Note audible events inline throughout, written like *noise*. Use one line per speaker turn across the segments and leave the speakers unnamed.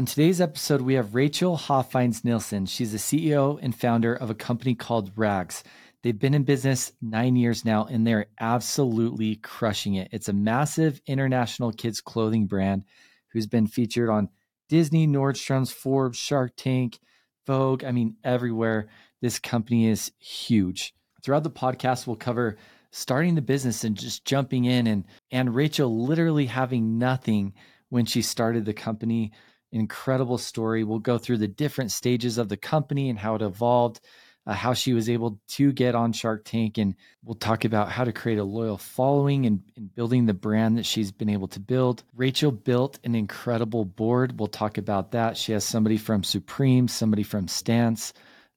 On today's episode, we have Rachel Hoffines Nilsson. She's the CEO and founder of a company called Rags. They've been in business nine years now and they're absolutely crushing it. It's a massive international kids clothing brand who's been featured on Disney, Nordstrom's, Forbes, Shark Tank, Vogue. I mean, everywhere. This company is huge. Throughout the podcast, we'll cover starting the business and just jumping in and and Rachel literally having nothing when she started the company. Incredible story. We'll go through the different stages of the company and how it evolved uh, how she was able to get on Shark Tank. And we'll talk about how to create a loyal following and, and building the brand that she's been able to build. Rachel built an incredible board. We'll talk about that. She has somebody from Supreme, somebody from Stance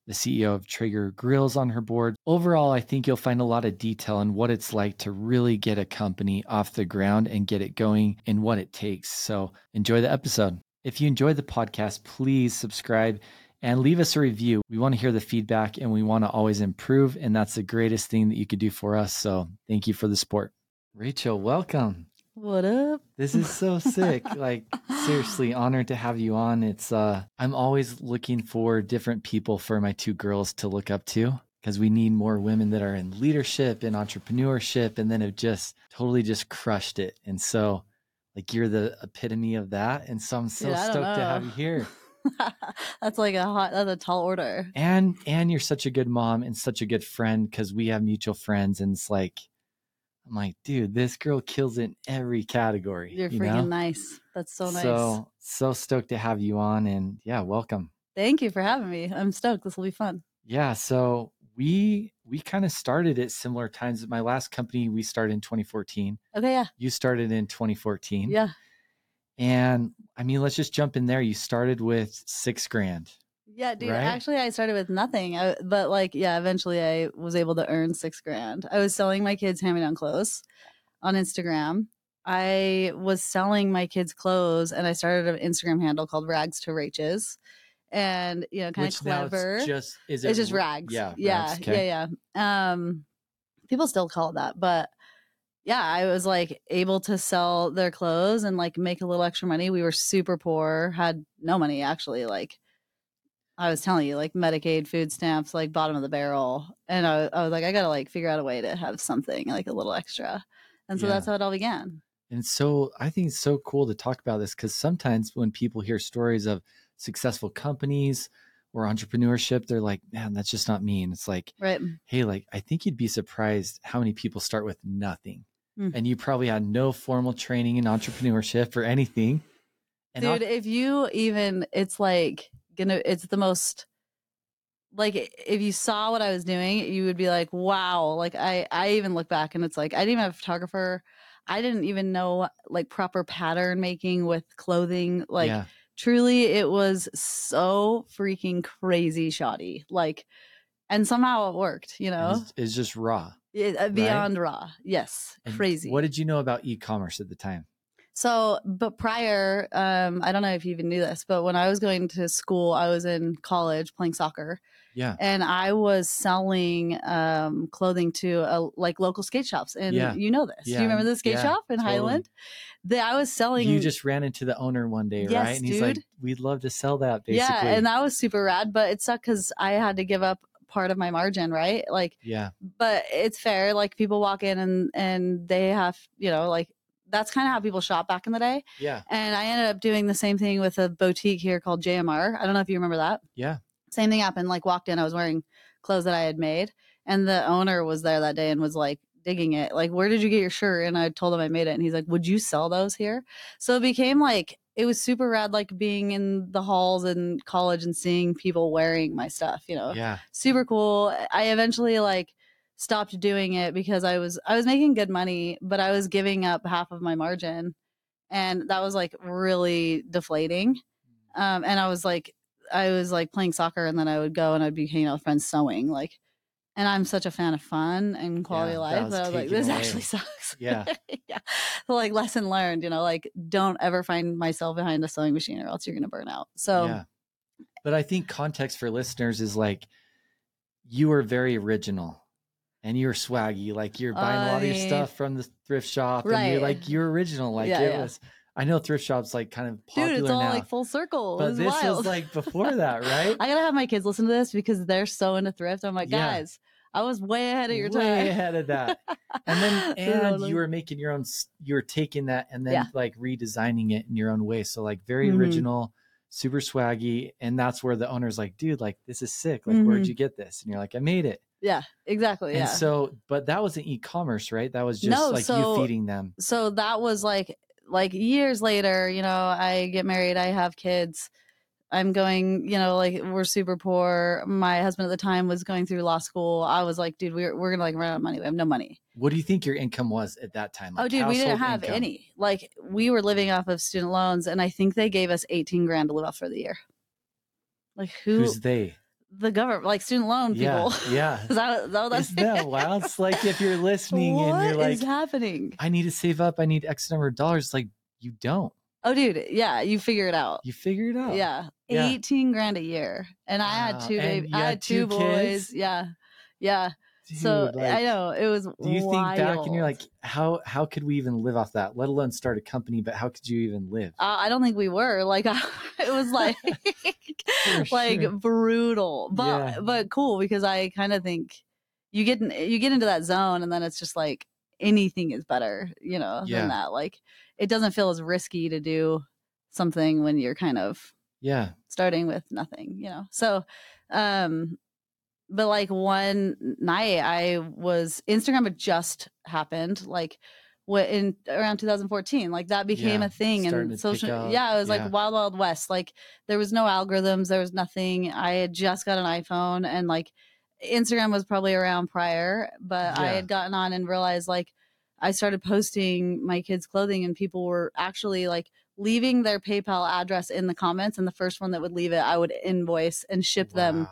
the CEO of Traeger Grills on her board. Overall, I think you'll find a lot of detail on what it's like to really get a company off the ground and get it going and what it takes. So enjoy the episode. If you enjoyed the podcast, please subscribe and leave us a review. We want to hear the feedback and we want to always improve. And that's the greatest thing that you could do for us. So thank you for the support. Rachel, welcome.
What up?
This is so sick. like seriously *laughs* honored to have you on. It's uh I'm always looking for different people for my two girls to look up to because we need more women that are in leadership and entrepreneurship and then have just totally just crushed it. And so like you're the epitome of that. And so I'm so
Dude,
stoked to have you here. *laughs*
that's like a hot that's a tall order.
And and you're such a good mom and such a good friend because we have mutual friends and it's like i'm like dude this girl kills it in every category
you're
you
freaking
know?
nice. That's so nice.
So so stoked to have you on and yeah welcome.
Thank you for having me. I'm stoked. This will be fun.
Yeah so we we kind of started at similar times my last company we started in 2014
okay yeah
you started in 2014
yeah
and I mean, let's just jump in there. You started with six grand.
Yeah, dude.
right?
Actually, I started with nothing, I, but like, yeah, eventually I was able to earn six grand. I was selling my kids hand-me-down clothes on Instagram. I was selling my kids clothes, and I started an Instagram handle called Rags to Raches, and you know, kind of
Which
clever.
It's just is it
it's just rags.
Yeah,
yeah,
rags, okay.
yeah, yeah. Um, people still call it that, but yeah, I was like able to sell their clothes and like make a little extra money. We were super poor, had no money actually. Like I was telling you, like Medicaid, food stamps, like bottom of the barrel, and I, I was like, I gotta like figure out a way to have something like a little extra, and so
Yeah.
that's how it all began.
And so I think it's so cool to talk about this because sometimes when people hear stories of successful companies or entrepreneurship, they're like, man, that's just not me. And it's like,
Right?
hey, like I think you'd be surprised how many people start with nothing.
Mm.
And you probably had no formal training in entrepreneurship or anything. And
Dude,
not-
if you even, it's like gonna, it's the most. Like if you saw what I was doing, you would be like, "Wow!" Like I, I even look back and it's like I didn't even have a photographer. I didn't even know like proper pattern making with clothing. Like
yeah,
truly, it was so freaking crazy shoddy. Like, and somehow it worked. You know,
it's, it's just raw.
It- uh, beyond raw. Yes,
And
crazy.
What did you know about e-commerce at the time?
So, but prior, um, I don't know if you even knew this, but when I was going to school, I was in college playing soccer,
Yeah.
and I was selling um, clothing to uh like local skate shops. And
Yeah.
you know this.
Yeah,
Do you remember the skate
yeah,
shop in
totally.
Highland? That I was selling.
You just ran into the owner one day,
Yes,
right? And he's like,
dude.
"We'd love to sell that." Basically,
yeah, and that was super rad, but it sucked because I had to give up part of my margin, right? Like,
yeah,
but it's fair. Like people walk in and and they have, you know, like that's kind of how people shop back in the day.
yeah,
And I ended up doing the same thing with a boutique here called JMR. I don't know if you remember that.
yeah.
Same thing happened. Like walked in, I was wearing clothes that I had made, and the owner was there that day and was like digging it. Like, where did you get your shirt? And I told him I made it, and he's like, "Would you sell those here?" So it became like it was super rad, like being in the halls in college and seeing people wearing my stuff. You know,
Yeah.
super cool. I eventually like stopped doing it because I was I was making good money, but I was giving up half of my margin, and that was like really deflating. Um, and I was like, I was like playing soccer, and then I would go and I'd be hanging out with friends sewing, like. And I'm such a fan of fun and quality
Yeah, that
life that I was like, this
away.
actually *laughs* sucks.
Yeah. *laughs*
yeah. So like lesson learned, you know, like don't ever find myself behind a sewing machine or else you're gonna burn out. So
yeah. But I think context for listeners is like you were very original and you were swaggy. Like you're buying a lot of your stuff from the thrift shop and you're like you're original. Like
Yeah,
it was I know thrift shops like kind of popular
Dude, it's all
now,
like full circle.
but this
wild.
was like *laughs* before that, right?
I gotta have my kids listen to this because they're so into thrift. I'm like,
Yeah.
guys, I was way ahead of your
Way
time.
Way ahead of that. *laughs* And then and
Totally.
you were making your own. You were taking that and then
Yeah.
like redesigning it in your own way. So like very
Mhm.
original, super swaggy, and that's where the owner's like, dude, like this is sick. Like where'd
Mhm.
you get this? And you're like, I made it.
yeah, exactly.
And
Yeah.
so, but that was an e-commerce, right? That was just
No,
like
so-
you feeding them.
so that was like like years later you know i get married i have kids i'm going you know like we're super poor my husband at the time was going through law school i was like dude we're, we're gonna like run out of money we have no money
What do you think your income was at that time?
oh dude we didn't have
income?
any like we were living off of student loans and i think they gave us 18 grand to live off for the year like who
Who's they?
The government like student loan people
yeah.
is *laughs* that, is that what that's
Isn't that wild? It's like if you're listening
What
and you're
is
like,
happening
I need to save up. I need X number of dollars. Like you don't.
oh dude yeah you figure it out
You figure it out.
Yeah,
Yeah.
eighteen grand a year, and I had two baby. I
had
had two,
two
boys.
Yeah,
Yeah, yeah. so
like,
I know it was.
Do you think back and you're like, how how could we even live off that? Let alone start a company, but how could you even live?
Uh, I don't think we were like *laughs* it was like *laughs* like
sure.
brutal, but
Yeah.
but cool because I kind of think you get in, you get into that zone and then it's just like anything is better, you know,
Yeah.
than that. Like it doesn't feel as risky to do something when you're kind of
Yeah.
starting with nothing, you know. So, um, but like one night, I was Instagram had just happened, like what in around 2014, like that became
Yeah,
a thing, and social, yeah, it was
yeah.
like wild, wild west. Like there was no algorithms, there was nothing. I had just got an iPhone, and like Instagram was probably around prior, but I had gotten on and realized like I started posting my kids' clothing, and people were actually like leaving their PayPal address in the comments, and the first one that would leave it, I would invoice and ship them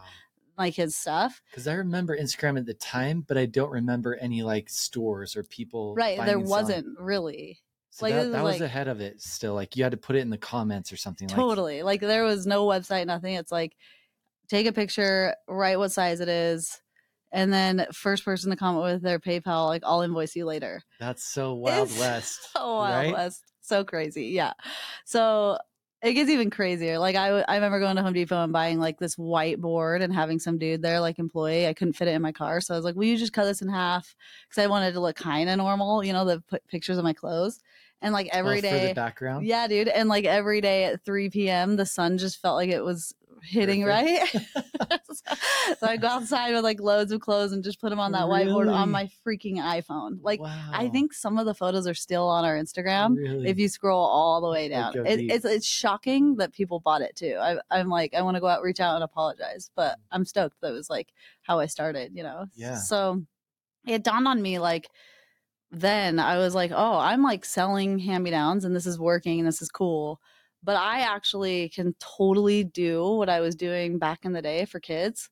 like his stuff.
Because I remember Instagram at the time, but I don't remember any like stores or people.
Right. There wasn't really.
So
like,
that, that was
like-
ahead of it still. Like you had to put it in the comments or something. Like,
Totally. Like there was no website, nothing. It's like take a picture, write what size it is, and then first person to comment with their PayPal, like I'll invoice you later.
That's so Wild
It's
West. *laughs*
So Wild
right?
West. So crazy. Yeah. So it gets even crazier. Like I, I remember going to Home Depot and buying like this whiteboard and having some dude there, like employee. I couldn't fit it in my car, so I was like, "Will you just cut this in half?" Because I wanted to look kind of normal, you know, the put pictures of my clothes. And like
Oh,
every
for
day,
the background.
yeah, dude. And like every day at 3 p.m., the sun just felt like it was hitting
Perfect.
right. *laughs* *laughs* so I go outside with like loads of clothes and just put them on that whiteboard on my freaking iPhone. Like I think some of the photos are still on our Instagram.
Really?
If you scroll all the way down, it, it's it's shocking that people bought it too. I, I'm like, I want to go out, reach out, and apologize, but I'm stoked that was like how I started. You know,
Yeah.
So it dawned on me like then I was like, oh, I'm like selling hand me downs and this is working and this is cool. But I actually can totally do what I was doing back in the day for kids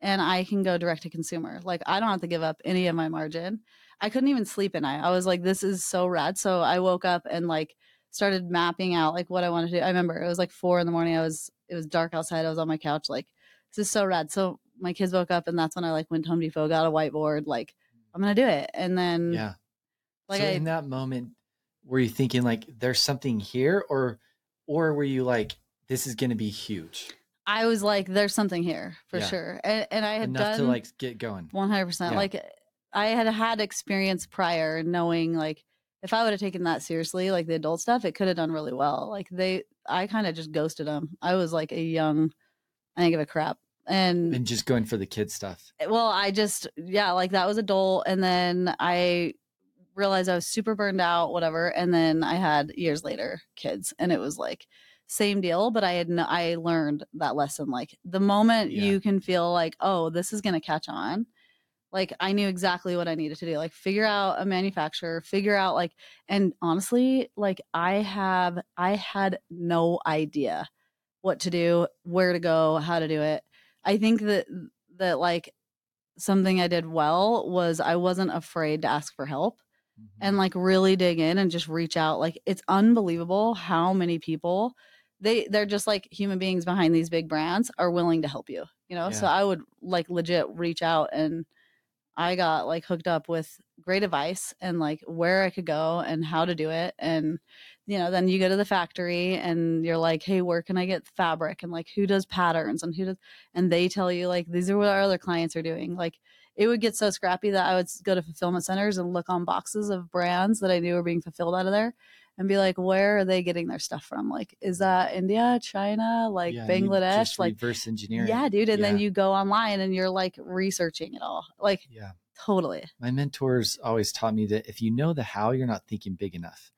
and I can go direct to consumer. Like I don't have to give up any of my margin. I couldn't even sleep at night. I was like, this is so rad. So I woke up and like started mapping out like what I wanted to do. I remember it was like four in the morning. I was it was dark outside. I was on my couch, like, this is so rad. So my kids woke up and that's when I like went to Home Depot, got a whiteboard, like, I'm gonna do it. And then
yeah.
like
so
I
in that moment, were you thinking like there's something here, or or were you like this is going to be huge
I was like, there's something here for
Yeah.
sure. And and I had
enough
done
to like get going?
one hundred percent. Like I had had experience prior knowing like if I would have taken that seriously, like the adult stuff, it could have done really well. Like they, I kind of just ghosted them. I was like a young, I didn't give a crap. And,
And just going for the kid stuff.
well, I just, yeah, like that was adult. And then I realized I was super burned out, whatever. And then I had years later kids, and it was like same deal. But I had, no, I learned that lesson. Like the moment
Yeah.
you can feel like, oh, this is gonna catch on. Like I knew exactly what I needed to do. Like figure out a manufacturer, figure out like, and honestly, like I have, I had no idea what to do, where to go, how to do it. I think that that like something I did well was I wasn't afraid to ask for help
Mhm.
and like really dig in and just reach out. Like it's unbelievable how many people they they're just like human beings behind these big brands are willing to help you. You know, so I would like legit reach out and I got like hooked up with great advice and like where I could go and how to do it. And you know, then you go to the factory and you're like, hey, where can I get fabric? And like, who does patterns and who does, and they tell you, like, these are what our other clients are doing. Like, it would get so scrappy that I would go to fulfillment centers and look on boxes of brands that I knew were being fulfilled out of there and be like, where are they getting their stuff from? Like, is that India, China, like
Yeah,
Bangladesh? Like,
reverse engineering.
yeah, dude. And then you go online and you're like researching it all. Like,
Yeah.
totally.
My mentors always taught me that if you know the how, you're not thinking big enough.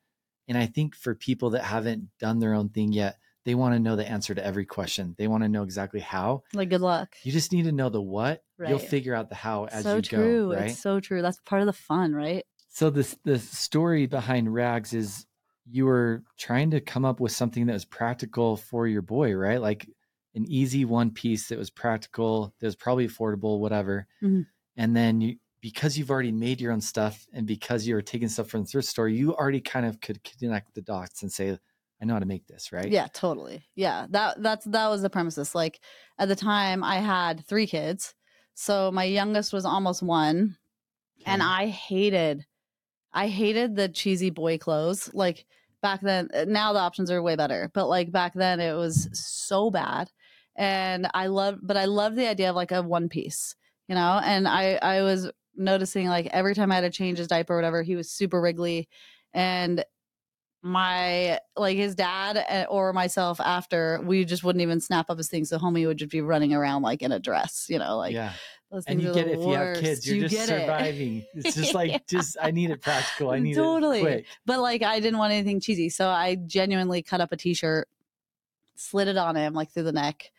And I think for people that haven't done their own thing yet, they want to know the answer to every question. They want to know exactly how.
Like, good luck.
You just need to know the what.
Right.
You'll figure out the how as
so
you
true.
go, right?
It's so true. That's part of the fun, right?
So the the story behind Rags is you were trying to come up with something that was practical for your boy, right? Like an easy one piece that was practical, that was probably affordable, whatever.
Mhm.
And then you because you've already made your own stuff and because you were taking stuff from the thrift store, you already kind of could connect the dots and say, I know how to make this, right?
Yeah, totally. Yeah, that that's that was the premises. Like at the time, I had three kids, so my youngest was almost one, and I hated, I hated the cheesy boy clothes. Like back then, uh, now the options are way better, but like back then, it was so bad, and I love, but I love the idea of like a one piece, you know. And I I was noticing like every time I had to change his diaper or whatever, he was super wriggly, and my like his dad uh, or myself after we just wouldn't even snap up his thing so homie would just be running around like in a dress you know like
yeah.
those
And you get it if you have kids, you're
You
just
get it.
surviving. It's just *laughs* like,
Yeah.
just I need it practical. I need
Totally.
it quick.
but like i didn't want anything cheesy so i genuinely cut up a t-shirt slid it on him like through the neck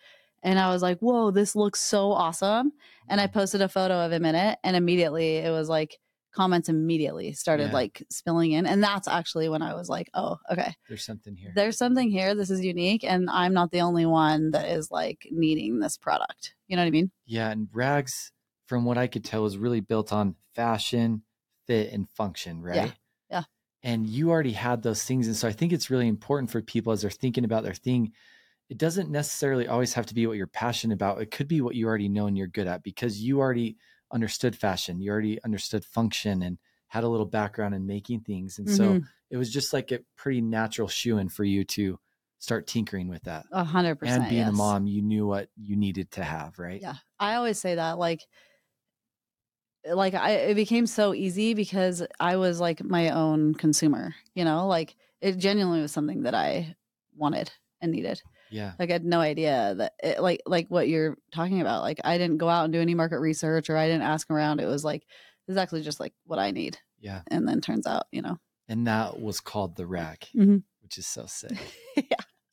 and i was like whoa this looks so awesome and i posted a photo of him in it and immediately it was like comments immediately started
Yeah.
like spilling in and that's actually when i was like oh okay
There's something here.
there's something here. This is unique, and I'm not the only one that is like needing this product. You know what I mean?
Yeah, and Rags, from what I could tell, was really built on fashion, fit, and function, right?
Yeah. yeah.
And you already had those things. And so I think it's really important for people as they're thinking about their thing. It doesn't necessarily always have to be what you're passionate about. It could be what you already know and you're good at because you already understood fashion. You already understood function and had a little background in making things. And so
Mhm.
it was just like a pretty natural shoe in for you to start tinkering with that.
a hundred percent.
And being a mom, you knew what you needed to have, right?
Yeah, I always say that. Like, like I it became so easy because I was like my own consumer. You know, like it genuinely was something that I wanted and needed.
Yeah.
Like I had no idea that it, like like what you're talking about. Like I didn't go out and do any market research or I didn't ask around. It was like this is actually just like what I need.
Yeah.
And then turns out, you know,
and that was called the rag,
Mhm.
which is so *laughs* sick.
yeah,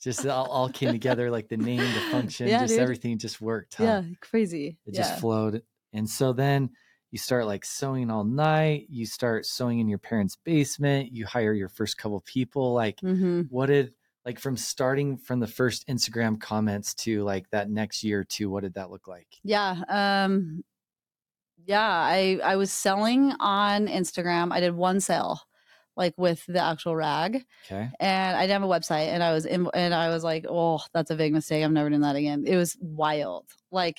Just all, all came together, like the name, the *laughs* function,
Yeah,
just
dude.
everything just worked. Huh?
yeah, crazy.
it
yeah.
just flowed. And so then you start like sewing all night. You start sewing in your parents' basement. You hire your first couple people. Like,
hmm
what did like from starting from the first Instagram comments to like that next year two? What did that look like?
Yeah. Um yeah, I I was selling on Instagram. I did one sale like with the actual rag
Okay.
and I didn't have a website and I was in and I was like, "Oh, that's a big mistake. I'm never doing that again." It was wild. Like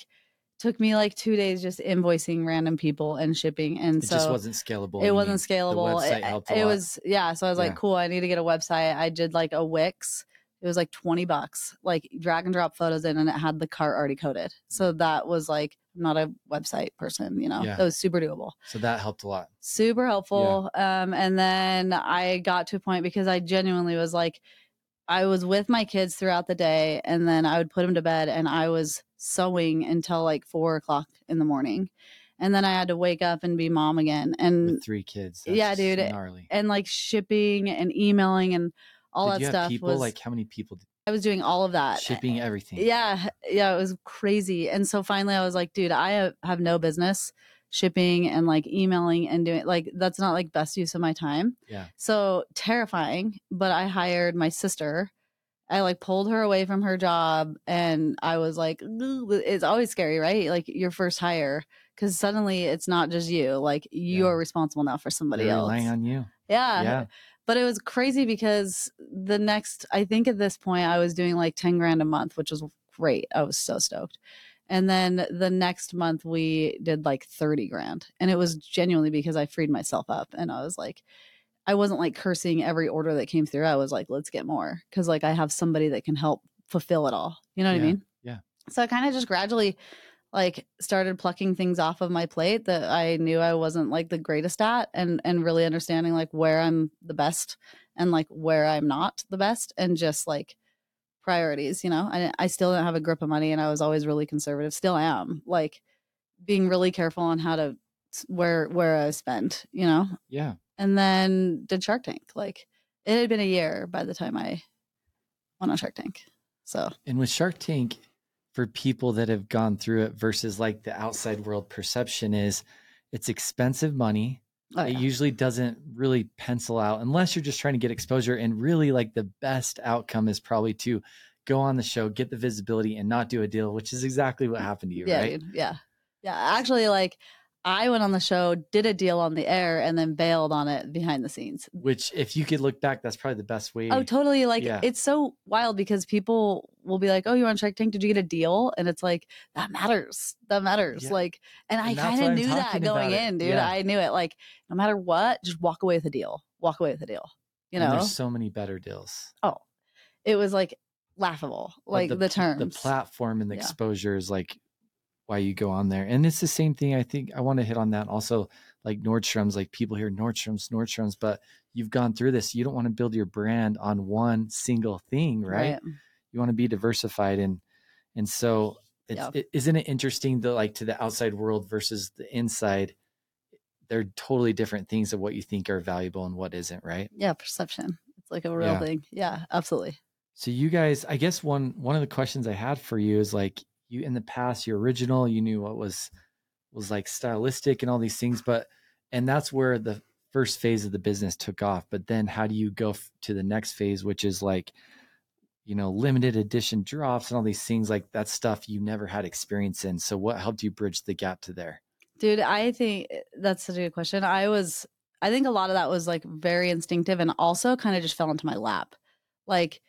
took me like 2 days just invoicing random people and shipping and
It
so
just wasn't scalable.
it wasn't scalable. It, it was yeah. So I was like, cool. I need to get a website. I did like a Wix. It was like twenty bucks. Like drag and drop photos in, and it had the cart already coded. So that was like I'm not a website person. You know,
Yeah.
that was super doable,
So that helped a lot.
super helpful. Um, and then I got to a point because I genuinely was like, I was with my kids throughout the day, and then I would put them to bed, and I was sewing until like four o'clock in the morning. And then I had to wake up and be mom again. And
With three kids.
Yeah, dude,
Gnarly.
and like shipping and emailing and all
Did
that
you have
stuff
people?
was
like how many people did
I was doing all of that
shipping everything?
yeah yeah it was crazy and so finally I was like dude I have, have no business shipping and like emailing and doing like that's not like best use of my time
Yeah.
so terrifying but I hired my sister I like pulled her away from her job and I was like it's always scary right like your first hire because suddenly it's not just you like you
Yeah.
are responsible now for somebody
They're
else
relying on you.
yeah.
Yeah.
But it was crazy because the next, I think at this point, I was doing like 10 grand a month, which was great. I was so stoked. And then the next month, we did like 30 grand. And it was genuinely because I freed myself up. And I was like, I wasn't like cursing every order that came through. I was like, let's get more because like I have somebody that can help fulfill it all. You know what
Yeah,
I mean?
yeah.
So I kind of just gradually like started plucking things off of my plate that I knew I wasn't like the greatest at and and really understanding like where I'm the best and like where I'm not the best and just like priorities, you know. I I still didn't have a grip of money and I was always really conservative, still am. Like being really careful on how to where where I spend, you know.
Yeah.
And then did Shark Tank. Like it had been a year by the time I went on Shark Tank. So
And with Shark Tank, for people that have gone through it versus like the outside world perception is it's expensive money.
Oh,
It
yeah.
usually doesn't really pencil out unless you're just trying to get exposure. And really, like the best outcome is probably to go on the show, get the visibility, and not do a deal, which is exactly what happened to you,
yeah,
right?
yeah. Yeah. Actually like I went on the show, did a deal on the air, and then bailed on it behind the scenes.
Which, if you could look back, that's probably the best way.
Oh, totally. Like
Yeah.
it's so wild because people will be like, "Oh, you're on Shark Tank. Did you get a deal?" And it's like that matters. That matters.
Yeah.
Like, and, I
And that's
kind of knew that going in, dude.
Yeah.
I knew it. Like, no matter what, just walk away with a deal. Walk away with a deal. You
And
know,
there's so many better deals.
Oh, it was like laughable, like the,
pl-
terms.
the platform and the exposure is like why you go on there. And it's the same thing. I think I want to hit on that also. Like Nordstrom's, like people hear Nordstrom's, Nordstrom's, but you've gone through this. You don't want to build your brand on one single thing, right? You want to be diversified and and so it's,
Yeah.
it, isn't it interesting that like to the outside world versus the inside, they're totally different things of what you think are valuable and what isn't, right?
Yeah, perception. It's like a real
Yeah.
thing. Yeah, absolutely.
So you guys, I guess one one of the questions I had for you is like you in the past, your original, you knew what was was like stylistic and all these things, but and that's where the first phase of the business took off. But then how do you go f- to the next phase, which is like you know limited edition drops and all these things like that stuff you never had experience in. So what helped you bridge the gap to there?
Dude, I think eh, that's such a good question. I was, I think a lot of that was like very instinctive and also kind of just fell into my lap. Like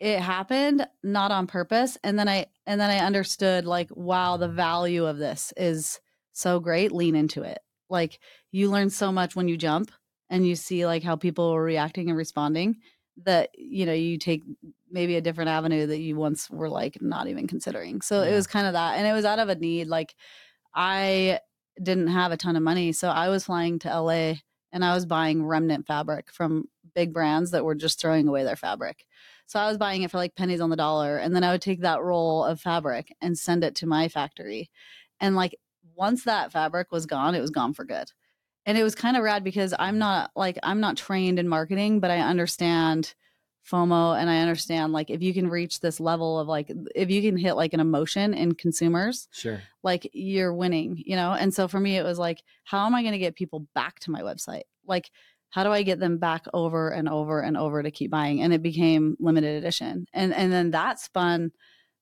it happened not on purpose. And then I, and then I understood like, wow, the value of this is so great. Lean into it. Like you learn so much when you jump and you see like how people are reacting and responding that, you know, you take maybe a different avenue that you once were like not even considering. So it was kind of that. And it was out of a need. Like I, didn't have a ton of money. So I was flying to LA and I was buying remnant fabric from big brands that were just throwing away their fabric. So I was buying it for like pennies on the dollar. And then I would take that roll of fabric and send it to my factory. And like once that fabric was gone, it was gone for good. And it was kind of rad because I'm not like, I'm not trained in marketing, but I understand FOMO and I understand like if you can reach this level of like, if you can hit like an emotion in consumers,
Sure.
like you're winning, you know? And so for me, it was like, how am I going to get people back to my website? Like, how do I get them back over and over and over to keep buying? And it became limited edition. And and then that spun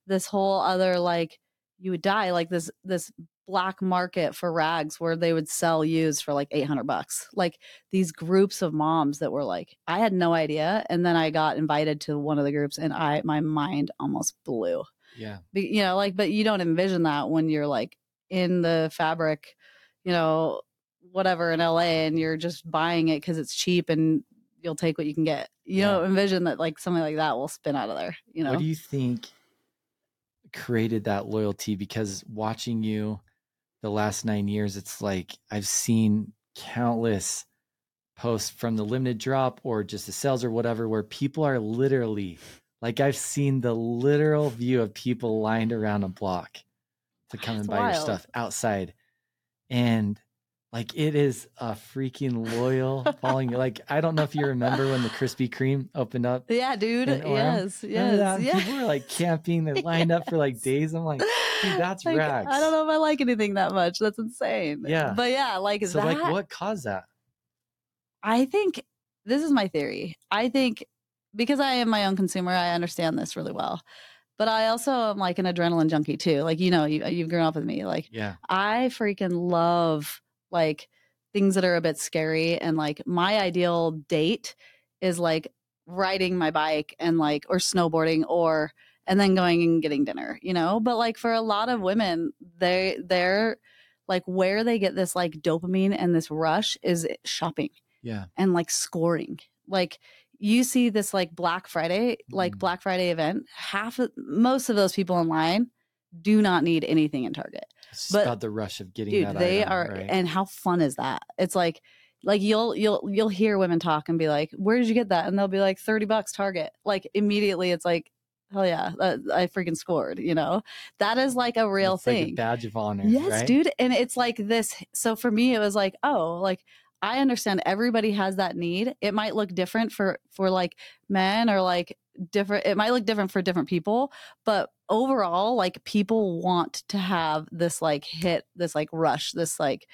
this whole other like you would die like this this black market for rags where they would sell used for like 800 bucks. Like these groups of moms that were like I had no idea and then I got invited to one of the groups and I my mind almost blew
Yeah.
you know like but you don't envision that when you're like in the fabric you know whatever in la and you're just buying it because it's cheap and you'll take what you can get you
Yeah.
don't envision that like something like that will spin out of there you know
What do you think created that loyalty? Because watching you the last nine years, it's like I've seen countless posts from the limited drop or just the sales or whatever, where people are literally like I've seen the literal view of people lined around a block to come ah, and
That's
buy your stuff outside. And like it is a freaking loyal *laughs* following. Like I don't know if you remember when the Krispy Kreme opened up
yeah dude yes yes yeah
People were like camping, they *laughs* lined up for like days. I'm like, dude, that's
Like,
rags.
i don't know if i like anything that much that's insane
Yeah.
but yeah like
so
that
like what caused that?
I think this is my theory. I think because I am my own consumer, I understand this really well. But I also am like an adrenaline junkie too. Like you know, you you've grown up with me. Like
Yeah.
I freaking love like things that are a bit scary and like my ideal date is like riding my bike and like or snowboarding or and then going and getting dinner, you know? But like for a lot of women, they they're like where they get this like dopamine and this rush is shopping
Yeah.
and like scoring. Like you see this like Black Friday, like
Mhm.
Black Friday event, half of most of those people online do not need anything in Target.
It's
But-
about the rush of getting
Dude,
that
they
item,
are
right?
and how fun is that? It's like like you'll you'll you'll hear women talk and be like, "Where did you get that?" and they'll be like, 30 bucks Target." Like immediately it's like, "Hell yeah, that, I freaking scored," you know? That is like a real
It's
thing.
like a badge of honor.
Yes,
right?
dude. And it's like this. So for me, it was like, oh, like I understand everybody has that need. It might look different for for like men or like different. It might look different for different people, but overall, like people want to have this like hit, this like rush, this like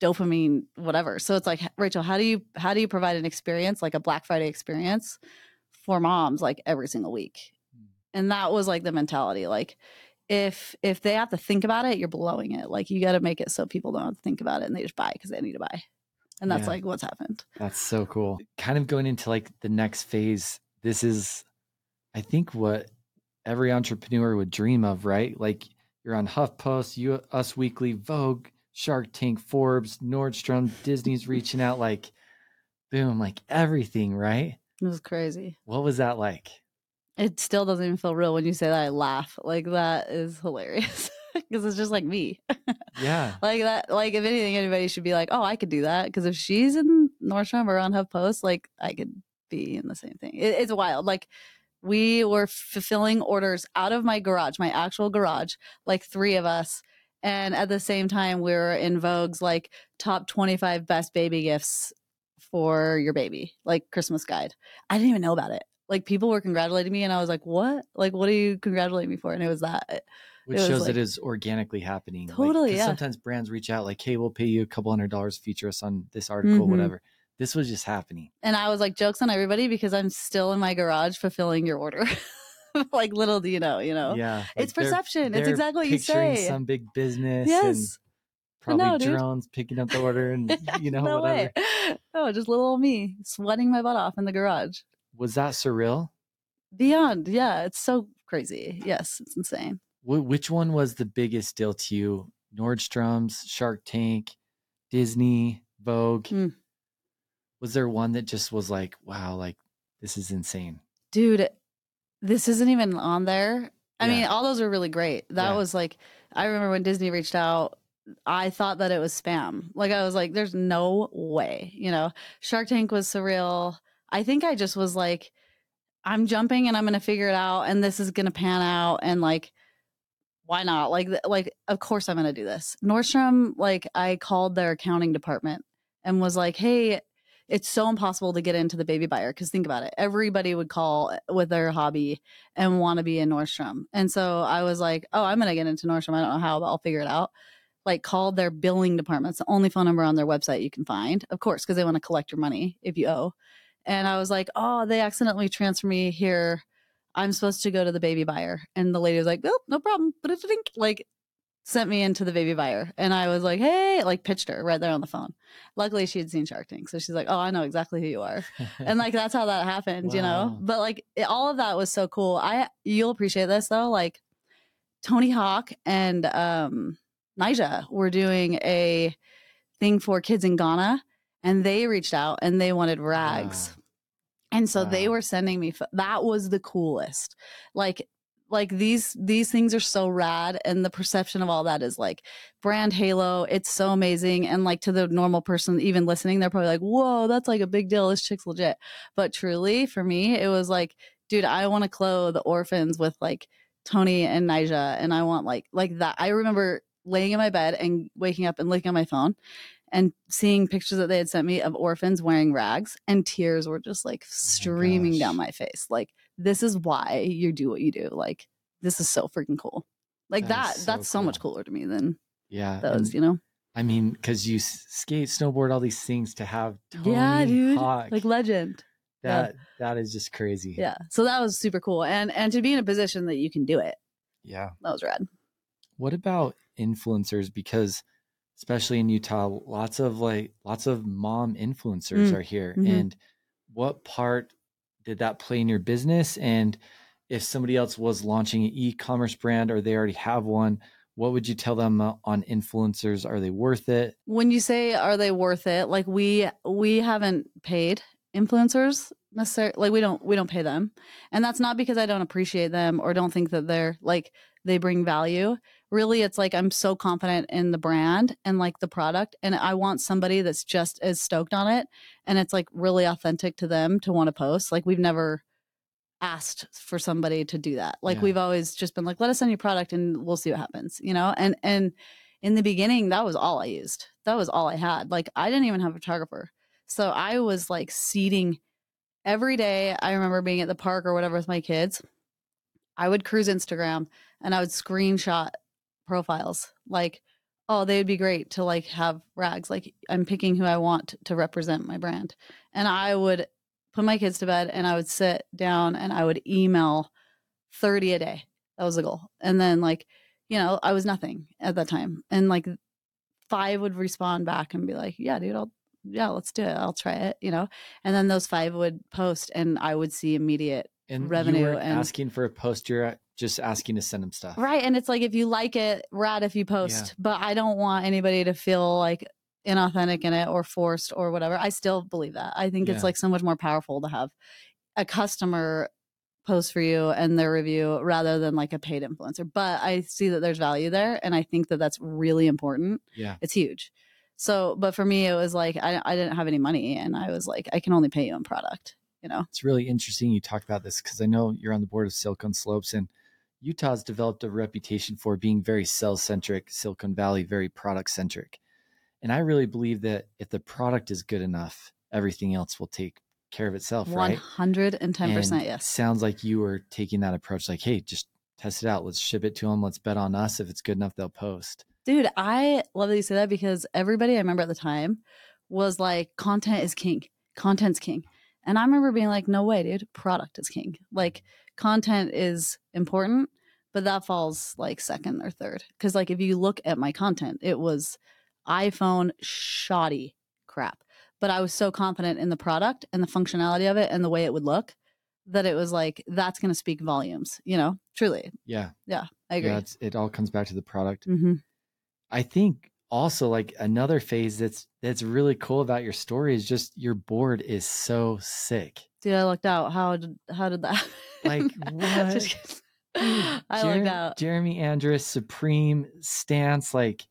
dopamine, whatever. So it's like, Rachel, how do you how do you provide an experience like a Black Friday experience for moms like every single week?
Hmm.
And that was like the mentality, like if if they have to think about it, you're blowing it. Like you got to make it so people don't have to think about it and they just buy because they need to buy. And that's
Yeah.
like what's happened.
That's so cool. Kind of going into like the next phase. This is, I think, what every entrepreneur would dream of, right? Like you're on HuffPost, you, Us Weekly, Vogue, Shark Tank, Forbes, Nordstrom, Disney's reaching out, like, boom, like everything, right?
It was crazy.
What was that like?
It still doesn't even feel real when you say that. I laugh. Like that is hilarious *laughs* because it's just like me.
Yeah. *laughs*
like that. Like if anything, anybody should be like, oh, I could do that because if she's in Nordstrom or on HuffPost, like I could be in the same thing. It, it's wild. Like we were fulfilling orders out of my garage, my actual garage, like three of us. And at the same time, we were in Vogue's like top 25 best baby gifts for your baby, like Christmas guide. I didn't even know about it. Like people were congratulating me, and I was like, "What? Like, what are you congratulating me for?" And it was that.
Which
It
shows
like-
it is organically happening. Like,
yeah.
Sometimes brands reach out, like, hey, we'll pay you a couple hundred dollars to feature us on this article,
Mhm.
whatever. This was just happening.
And I was like, "Jokes on everybody," because I'm still in my garage fulfilling your order. *laughs* like little do you know, you know.
Yeah.
It's
like, they're-
perception. It's exactly what you say.
Some big business.
Yes.
Probably
dude.
drones picking up the order and, *laughs* you know,
no
whatever.
way. No, just little old me sweating my butt off in the garage.
Was that surreal?
Beyond, yeah, it's so crazy. Yes, it's insane.
Wh- which one was the biggest deal to you? Nordstrom's, Shark Tank, Disney, Vogue?
Hmm.
Was there one that just was like, wow, like this is insane?
dude this isn't even on there. I mean all those are really great. That
Yeah.
was like i remember when disney reached out i thought that it was spam. Like i was like there's no way you know? Shark tank was surreal. I think i just was like i'm jumping and i'm gonna figure it out and this is gonna pan out and like why not? Like like of course i'm gonna do this. Nordstrom like i called their accounting department and was like hey it's so impossible to get into the baby buyer because think about it everybody would call eh, with their hobby and want to be in nordstrom. And so i was like oh i'm gonna get into nordstrom i don't know how but i'll figure it out. Like called their billing department it's the only phone number on their website you can find of course because they want to collect your money if you owe. And i was like oh they accidentally transferred me here. I'm supposed to go to the baby buyer. And the lady was like oh no problem like sent me into the baby buyer and i was like hey like pitched her right there on the phone. Luckily she had seen shark tank so she's like oh i know exactly who you are. *laughs* And like that's how that happened you know? But like it, all of that was so cool. I you'll appreciate this though like tony hawk and um nyjah were doing a thing for kids in ghana and they reached out and they wanted rags.
Wow.
and so they were sending me that was the coolest. Like like these these things are so rad and the perception of all that is like brand halo it's so amazing and like to the normal person even listening they're probably like whoa that's like a big deal this chick's legit but truly for me it was like dude i want to clothe orphans with like tony and nyjah and i want like like that i remember laying in my bed and waking up and looking at my phone and seeing pictures that they had sent me of orphans wearing rags and tears were just like oh streaming
gosh.
down my face like this is why you do what you do like this is so freaking cool like
That
that,
so
that's so much cooler to me than
yeah.
those
and
you know
I mean, because you skate, snowboard, all these things to have Tony
yeah dude
Hawk,
like legend yeah.
that that is just crazy.
yeah so that was super cool and and to be in a position that you can do it
Yeah.
that was rad
What about influencers? Because especially in Utah, lots of like lots of mom influencers
Mm.
are here.
Mhm.
And what part did that play in your business? And if somebody else was launching an e-commerce brand or they already have one, what would you tell them uh, on influencers? Are they worth it?
When you say are they worth it? Like we we haven't paid influencers necessarily like we don't we don't pay them. And that's not because I don't appreciate them or don't think that they're like they bring value. Really it's like I'm so confident in the brand and like the product and I want somebody that's just as stoked on it and it's like really authentic to them to want to post. Like we've never asked for somebody to do that. Like
Yeah.
we've always just been like, let us send you product and we'll see what happens, you know? And and in the beginning, that was all I used. That was all I had. Like I didn't even have a photographer. So I was like seeding every day. I remember being at the park or whatever with my kids. I would cruise Instagram and I would screenshot profiles like, oh, they would be great to like have rags. Like I'm picking who I want to represent my brand. And I would put my kids to bed and I would sit down and I would email 30 a day. That was the goal. And then like, you know, I was nothing at that time. And like five would respond back and be like, yeah, dude, I'll, yeah, let's do it. I'll try it, you know? And then those five would post and I would see immediate.
And
Revenue and-
asking for a post. You're uh, just asking to send them stuff.
Right. And it's like, if you like it, rad if you post, but I don't want anybody to feel like inauthentic in it or forced or whatever. I still believe that. I think
Yeah.
it's like so much more powerful to have a customer post for you and their review rather than like a paid influencer. But I see that there's value there. And I think that that's really important.
Yeah.
It's huge. So, but for me, it was like, I, I didn't have any money and I was like, I can only pay you in product, you know?
It's really interesting you talk about this because I know you're on the board of Silicon Slopes and Utah's developed a reputation for being very sales centric, Silicon Valley, very product centric. And I really believe that if the product is good enough, everything else will take care of itself, right?
110%
And
yes.
Sounds like you were taking that approach like, hey, just test it out. Let's ship it to them. Let's bet on us. If it's good enough, they'll post.
Dude, I love that you say that because everybody I remember at the time was like, content is king. Content's king. And I remember being like, no way, dude. Product is king. Like, content is important, but that falls like second or third. Cause, like, if you look at my content, it was iPhone shoddy crap. But I was so confident in the product and the functionality of it and the way it would look that it was like, that's going to speak volumes, you know, truly.
Yeah. Yeah.
I agree.
Yeah. It's, it all comes back to the product.
hmm
I think also like another phase that's that's really cool about your story is just your board is so sick.
Dude, I looked out. How did how did that?
Like, *laughs* what?
Just.
Dude, *laughs*
I
Jer-
looked out.
Jeremy Andrus, Supreme, Stance, like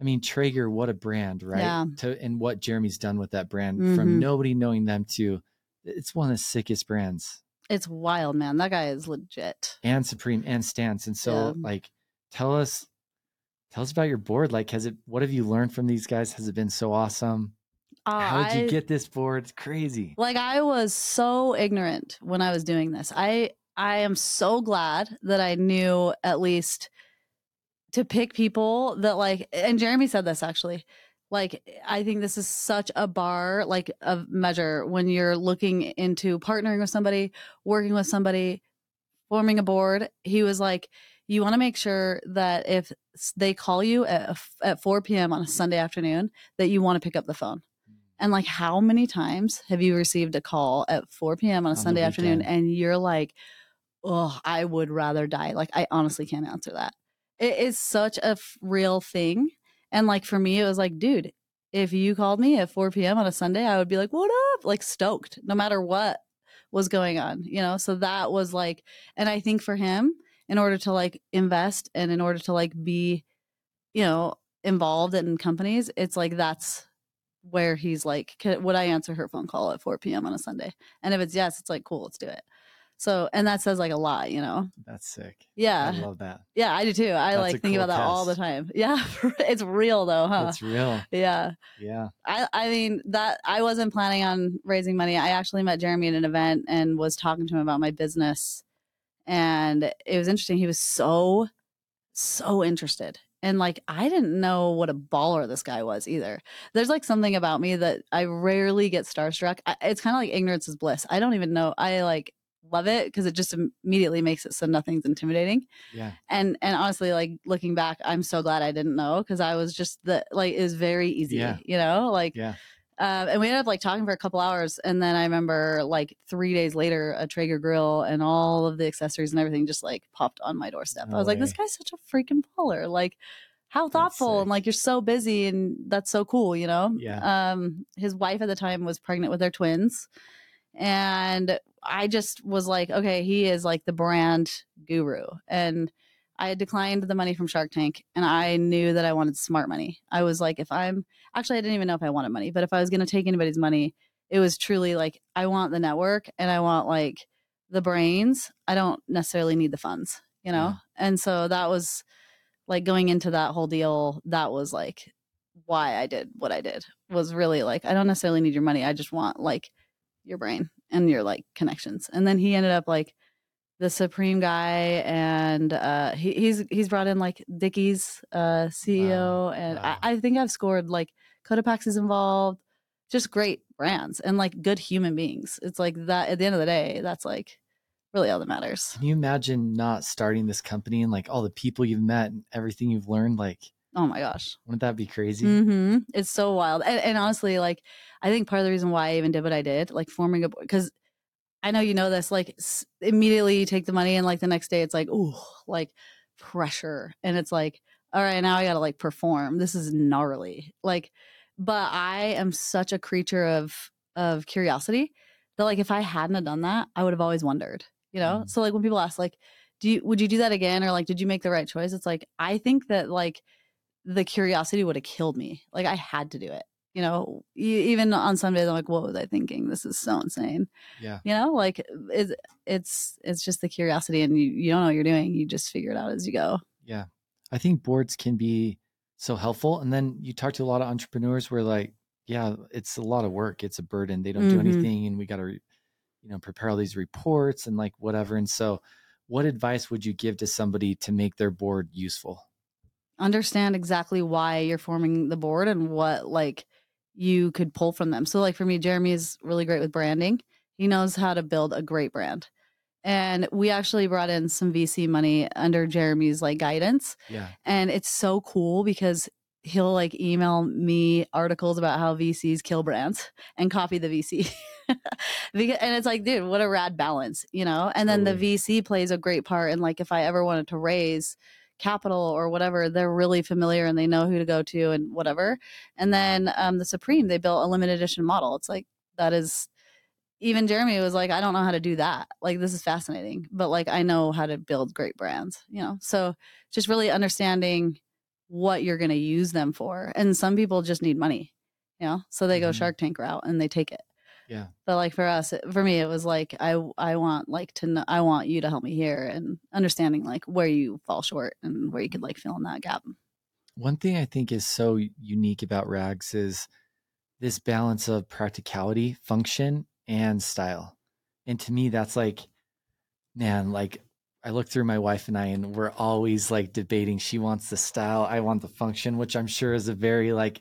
I mean Traeger, what a brand, right?
Yeah.
To and what Jeremy's done with that brand
Mhm.
from nobody knowing them to it's one of the sickest brands.
It's wild, man. That guy is legit.
And Supreme and Stance. And so
Yeah.
like tell us tell us about your board. Like has it what have you learned from these guys? Has it been so awesome?
Uh,
How did you
I-
get this board? It's crazy.
like I was so ignorant when I was doing this. I I am so glad that I knew at least to pick people that like and Jeremy said this actually. Like I think this is such a bar like a measure when you're looking into partnering with somebody, working with somebody, forming a board. He was like you want to make sure that if they call you at, at 4 p.m. on a Sunday afternoon, that you want to pick up the phone. And like, how many times have you received a call at 4 p.m. on a
the
Sunday afternoon and you're like, oh, I would rather die? Like, I honestly can't answer that. It is such a f- real thing. And like, for me, it was like, dude, if you called me at 4 p.m. on a Sunday, I would be like, what up? Like, stoked, no matter what was going on, you know? So that was like, and I think for him, in order to like invest and in order to like be, you know, involved in companies, it's like that's where he's like, "Can- would I answer her phone call at 4 p.m. on a Sunday? And if it's yes, it's like, cool, let's do it. So, and that says like a lot, you know?
That's sick.
Yeah.
I love that.
Yeah, I do too. I
That's
like think
cool
about that all the time. *laughs* Yeah. it's real though, huh?
That's real.
yeah.
Yeah.
I, I mean that I wasn't planning on raising money. I actually met Jeremy at an event and was talking to him about my business. And it was interesting. He was so, so interested. And like I didn't know what a baller this guy was either. There's like something about me that I rarely get starstruck. I, it's kind of like ignorance is bliss. I don't even know. I like love it because it just immediately makes it so nothing's intimidating
Yeah.
and and honestly like looking back i'm so glad i didn't know because i was just the like it was very easy
Yeah.
you know like
Yeah.
Uh, and we ended up like talking for a couple hours. And then I remember like three days later, a Traeger grill and all of the accessories and everything just like popped on my doorstep.
No
I was like, this guy's such a freaking baller. Like, how thoughtful and like you're so busy and that's so cool, you know?
Yeah.
Um, his wife at the time was pregnant with their twins. And I just was like, okay, he is like the brand guru. And I had declined the money from Shark Tank and I knew that I wanted smart money. I was like, if I'm actually, I didn't even know if I wanted money, but if I was going to take anybody's money, it was truly like, I want the network and I want like the brains. I don't necessarily need the funds, you know?
Yeah.
And so that was like going into that whole deal, that was like why I did what I did was really like, I don't necessarily need your money. I just want like your brain and your like connections. And then he ended up like, the supreme guy and uh he, he's he's brought in like Dickies uh CEO
Wow,
and
wow.
I, I think I've scored like Cotopaxi is involved just great brands and like good human beings it's like that at the end of the day that's like really all that matters
Can you imagine not starting this company and like all the people you've met and everything you've learned? Like,
oh my gosh
wouldn't that be crazy?
hmm It's so wild. And, and honestly, like, I think part of the reason why I even did what I did, like forming a because I know you know this, like, s- immediately you take the money and like the next day it's like, ooh, like pressure. And it's like, all right, now I got to like perform. This is gnarly. Like, but I am such a creature of, of curiosity that like if I hadn't have done that, I would have always wondered, you know?
Mm.
So like when people ask, like, do you, would you do that again? Or like, did you make the right choice? It's like, I think that like, the curiosity would have killed me. Like I had to do it. You know, even on some days I'm like, what was I thinking? This is so insane.
Yeah.
You know, like it's it's it's just the curiosity, and you you don't know what you're doing. You just figure it out as you go.
Yeah. I think boards can be so helpful. And then you talk to a lot of entrepreneurs where like, yeah, it's a lot of work. It's a burden. They don't do
Mhm.
anything and we got to, you know, prepare all these reports and like whatever. And so what advice would you give to somebody to make their board useful?
Understand exactly why you're forming the board and what like you could pull from them. So like for me, Jeremy is really great with branding. He knows how to build a great brand. And we actually brought in some VC money under Jeremy's like guidance.
Yeah.
and it's so cool because he'll like email me articles about how VCs kill brands and copy the VC. *laughs* Because- and it's like, dude, what a rad balance, you know? And then the VC plays a great part in like if I ever wanted to raise capital or whatever, they're really familiar and they know who to go to and whatever. And then um the Supreme, they built a limited edition model. It's like that is even Jeremy was like, I don't know how to do that. Like, this is fascinating, but like, I know how to build great brands, you know? So just really understanding what you're going to use them for. And some people just need money, you know? So they go
Mhm.
Shark Tank route and they take it.
Yeah.
But like for us, for me, it was like, I, I want like to know, I want you to help me here and understanding like where you fall short and where you could like fill in that gap.
One thing I think is so unique about rags is this balance of practicality, function, and style. And to me, that's like, man, like I look through my wife and I, and we're always like debating. She wants the style, I want the function, which I'm sure is a very like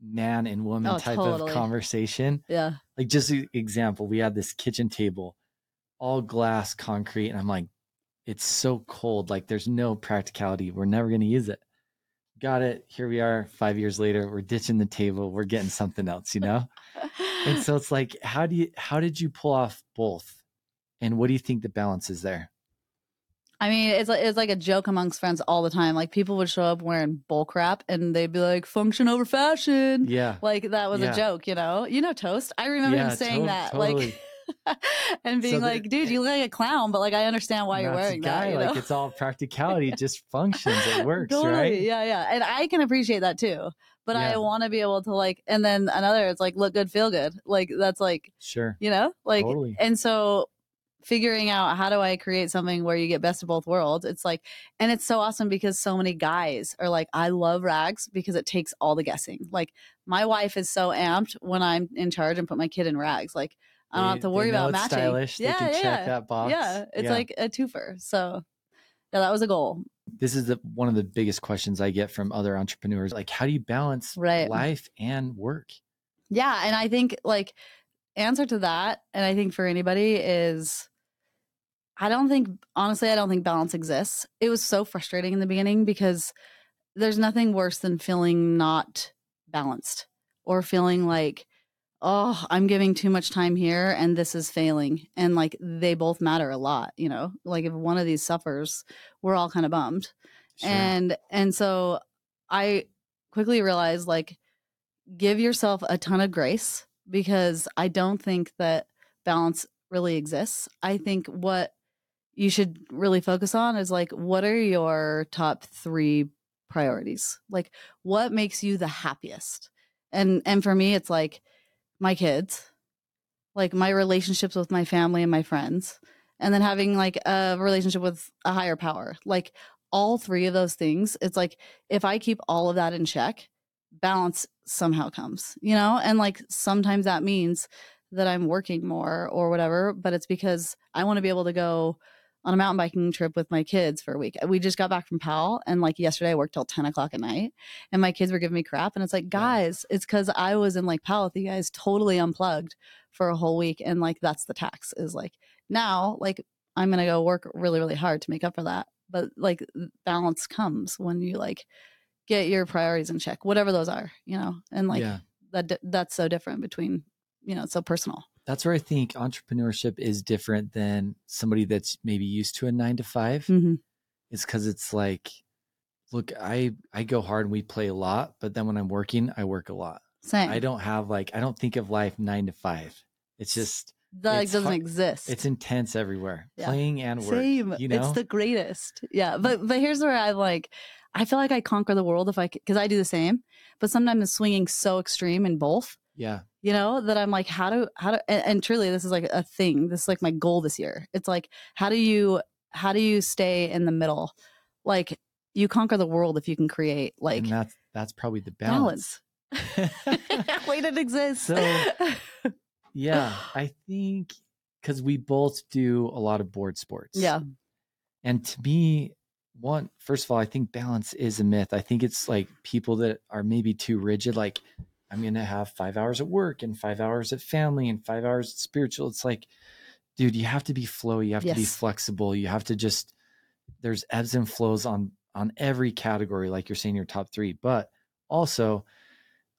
man and woman
Oh,
type
totally.
of conversation.
Yeah.
Like, just an example, we had this kitchen table, all glass, concrete, and I'm like, it's so cold. Like, there's no practicality. We're never going to use it. Got it. Here we are, five years later. We're ditching the table. We're getting something else, you know. and *laughs* so it's like, how do you? How did you pull off both? And what do you think the balance is there?
I mean, it's like it's like a joke amongst friends all the time. Like people would show up wearing bull crap, and they'd be like, "Function over fashion."
Yeah.
Like that was
Yeah.
a joke, you know. You know, toast. I remember
Yeah,
him saying
to-
that,
totally.
like, *laughs* and being
So the-
like, "Dude, you look like a clown," but like I understand why you're wearing
guy,
that. You
like it's all *laughs* practicality. It just functions. It *laughs* works,
totally,
right?
yeah, yeah. And I can appreciate that too. But I want to be able to like, and then another, it's like look good, feel good. Like that's like
Sure.
you know, like
totally.
and so figuring out how do I create something where you get best of both worlds, it's like, and it's so awesome because so many guys are like, I love rags because it takes all the guessing. Like, my wife is so amped when I'm in charge and put my kid in rags. Like, I don't
They-
have to worry about matching.
Stylish.
Yeah,
they can
yeah,
check that box.
yeah. It's like a twofer. So, yeah, that was a goal.
this is the, one of the biggest questions I get from other entrepreneurs. Like, how do you balance
Right.
life and work?
Yeah, and I think like answer to that, and I think for anybody is I don't think honestly I don't think balance exists. It was so frustrating in the beginning because there's nothing worse than feeling not balanced or feeling like oh, I'm giving too much time here and this is failing. And like they both matter a lot, you know? Like if one of these suffers, we're all kind of bummed.
Sure.
And and so I quickly realized like give yourself a ton of grace because I don't think that balance really exists. I think what you should really focus on is like what are your top 3 priorities? Like what makes you the happiest? And and for me it's like my kids, like my relationships with my family and my friends, and then having like a relationship with a higher power. Like all three of those things, it's like if I keep all of that in check, balance somehow comes, you know? And like sometimes that means that I'm working more or whatever, but it's because I want to be able to go on a mountain biking trip with my kids for a week. Uh, we just got back from Powell, and like yesterday, I worked till 10 o'clock at night, and my kids were giving me crap. And it's like, guys, it's because I was in like Powell with you guys, totally unplugged for a whole week. And like, that's the tax is like, now, like, I'm going to go work really, really hard to make up for that. But like, balance comes when you like get your priorities in check, whatever those are, you know, and like,
yeah.
that that's so different between, you know, it's so personal
that's where I think entrepreneurship is different than somebody that's maybe used to a nine to 5
Mhm.
It's because it's like, look, I I go hard and we play a lot, but then when I'm working, I work a lot.
Same.
I don't have like I don't think of life nine to five. It's just
that
it's
doesn't
hard-
exist.
it's intense everywhere,
Yeah.
playing and work.
Same.
You know,
It's the greatest. Yeah. But but here's where I'm like, I feel like I conquer the world if I because I do the same. But sometimes it's swinging so extreme in both,
yeah,
you know, that I'm like, how do how do and, and truly this is like a thing. This is like my goal this year. It's like how do you how do you stay in the middle? Like you conquer the world if you can create like
and that's that's probably the balance.
balance. *laughs* Wait, it exists.
So- yeah, I think because we both do a lot of board sports.
yeah.
And to me, one, first of all, I think balance is a myth. I think it's like people that are maybe too rigid, like, I'm going to have five hours at work and five hours at family and five hours at spiritual. It's like, dude, you have to be flowy. You have to be flexible. You have to just, there's ebbs and flows on, on every category, like you're saying your top three. But also,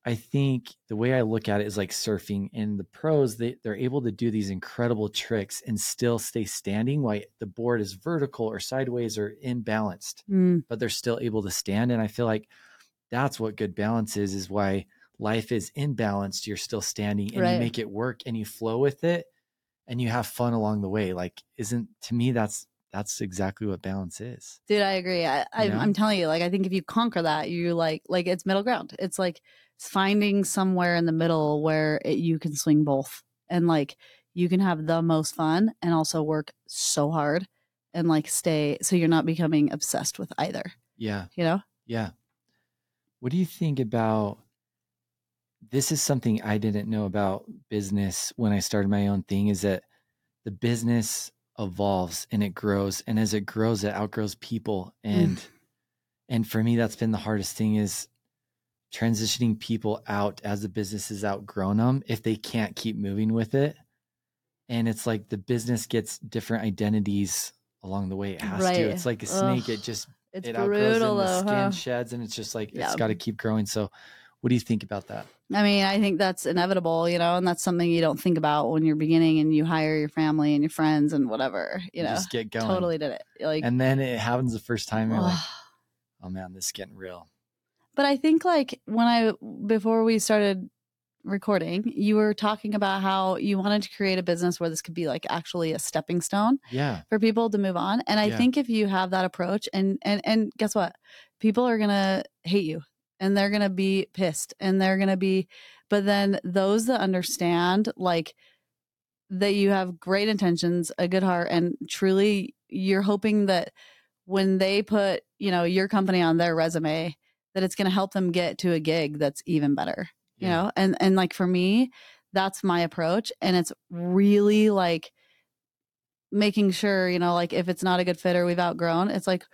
I think the way I look at it is like surfing and the pros, they, they're able to do these incredible tricks and still stay standing while the board is vertical or sideways or imbalanced,
Mm,
but they're still able to stand. And I feel like that's what good balance is, is why life is imbalanced. You're still standing and
Right.
you make it work and you flow with it and you have fun along the way. Like, isn't to me, that's, that's exactly what balance is.
Dude, I agree. I, I, I'm telling you, like, I think if you conquer that, you like, like it's middle ground. It's like finding somewhere in the middle where it, you can swing both, and like you can have the most fun and also work so hard, and like stay so you're not becoming obsessed with either.
Yeah.
You know?
Yeah. What do you think about this is something I didn't know about business when I started my own thing is that the business evolves and it grows and as it grows it outgrows people mm. and and for me that's been the hardest thing is transitioning people out as the business has outgrown them if they can't keep moving with it and it's like the business gets different identities along the way it has
Right.
to it's like a snake
Ugh.
it just
It's
it outgrows
brutal
and the skin
huh?
sheds and it's just like
Yeah.
it's got to keep growing so what do you think about that
I mean, I think that's inevitable, you know, and that's something you don't think about when you're beginning and you hire your family and your friends and whatever, you know.
just get going
Totally did it. Like,
and then it happens the first time you're like *sighs* oh man this is getting real
But I think like when I before we started recording, you were talking about how you wanted to create a business where this could be like actually a stepping stone
yeah
for people to move on. And I
Yeah.
think if you have that approach and and and guess what? People are going to hate you and they're going to be pissed and they're going to be but then those that understand like that you have great intentions, a good heart and truly you're hoping that when they put, you know, your company on their resume that it's going to help them get to a gig that's even better you know? And and like for me that's my approach and it's really like making sure you know like if it's not a good fit or we've outgrown it's like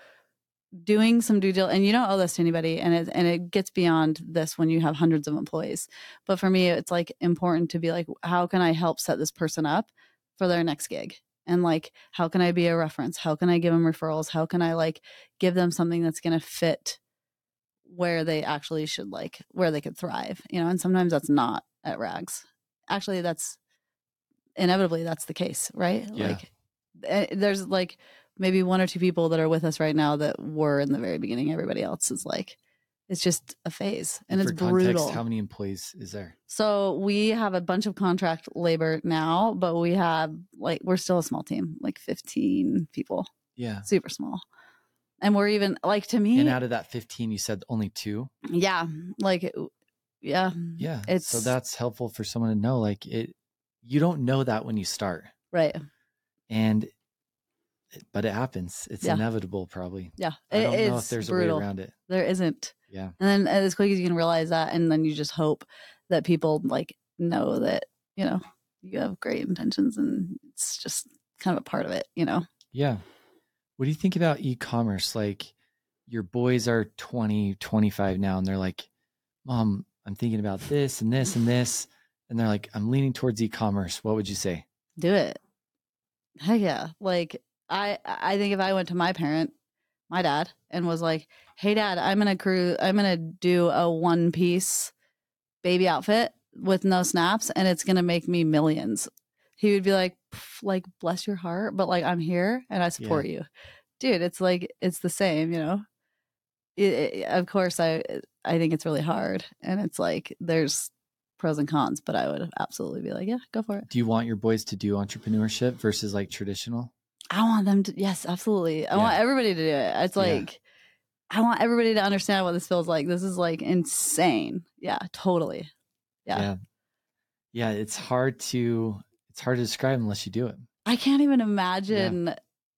doing some due diligence and you don't owe this to anybody and it and it gets beyond this when you have hundreds of employees. But for me it's like important to be like how can i help set this person up for their next gig? And like how can i be a reference? How can i give them referrals? How can i like give them something that's going to fit where they actually should like where they could thrive you know? And sometimes that's not at rags. Actually that's inevitably that's the case, right?
Yeah.
Like eh, there's like maybe one or two people that are with us right now that were in the very beginning. Everybody else is like it's just a phase and,
for
it's brutal.
context, how many employees is there?
So we have a bunch of contract labor now, but we have like we're still a small team, like 15 people,
Yeah.
super small. And we're even like to me,
And out of that 15, you said only two.
yeah, like yeah.
yeah,
It's so
that's helpful for someone to know. Like it, you don't know that when you start,
right.
and but it happens. It's
Yeah.
inevitable, probably.
Yeah.
I don't know if there's
brutal.
a way around it.
There isn't.
Yeah.
And then as quick as you can realize that, and then you just hope that people like know that, you know, you have great intentions and it's just kind of a part of it, you know?
Yeah. What do you think about e-commerce? Like your boys are 20, 25 now and they're like, "Mom, I'm thinking about this and this and this." And they're like, "I'm leaning towards e-commerce." What would you say?
Do it. Heck yeah. Like I I think if I went to my parent, my dad, and was like, Hey dad, I'm gonna crew I'm gonna do a one piece baby outfit with no snaps and it's gonna make me millions. He would be like, like, bless your heart, but like I'm here and I support you. Dude, it's like it's the same, you know? It, it- of course I I think it's really hard and it's like there's pros and cons, but I would absolutely be like, Yeah, go for it.
Do you want your boys to do entrepreneurship versus like traditional?
I want them to, yes, absolutely. I
Yeah.
want everybody to do it. It's
Yeah.
like, I want everybody to understand what this feels like. This is like insane. Yeah, totally. Yeah.
yeah. Yeah, it's hard to it's hard to describe unless you do it.
I can't even imagine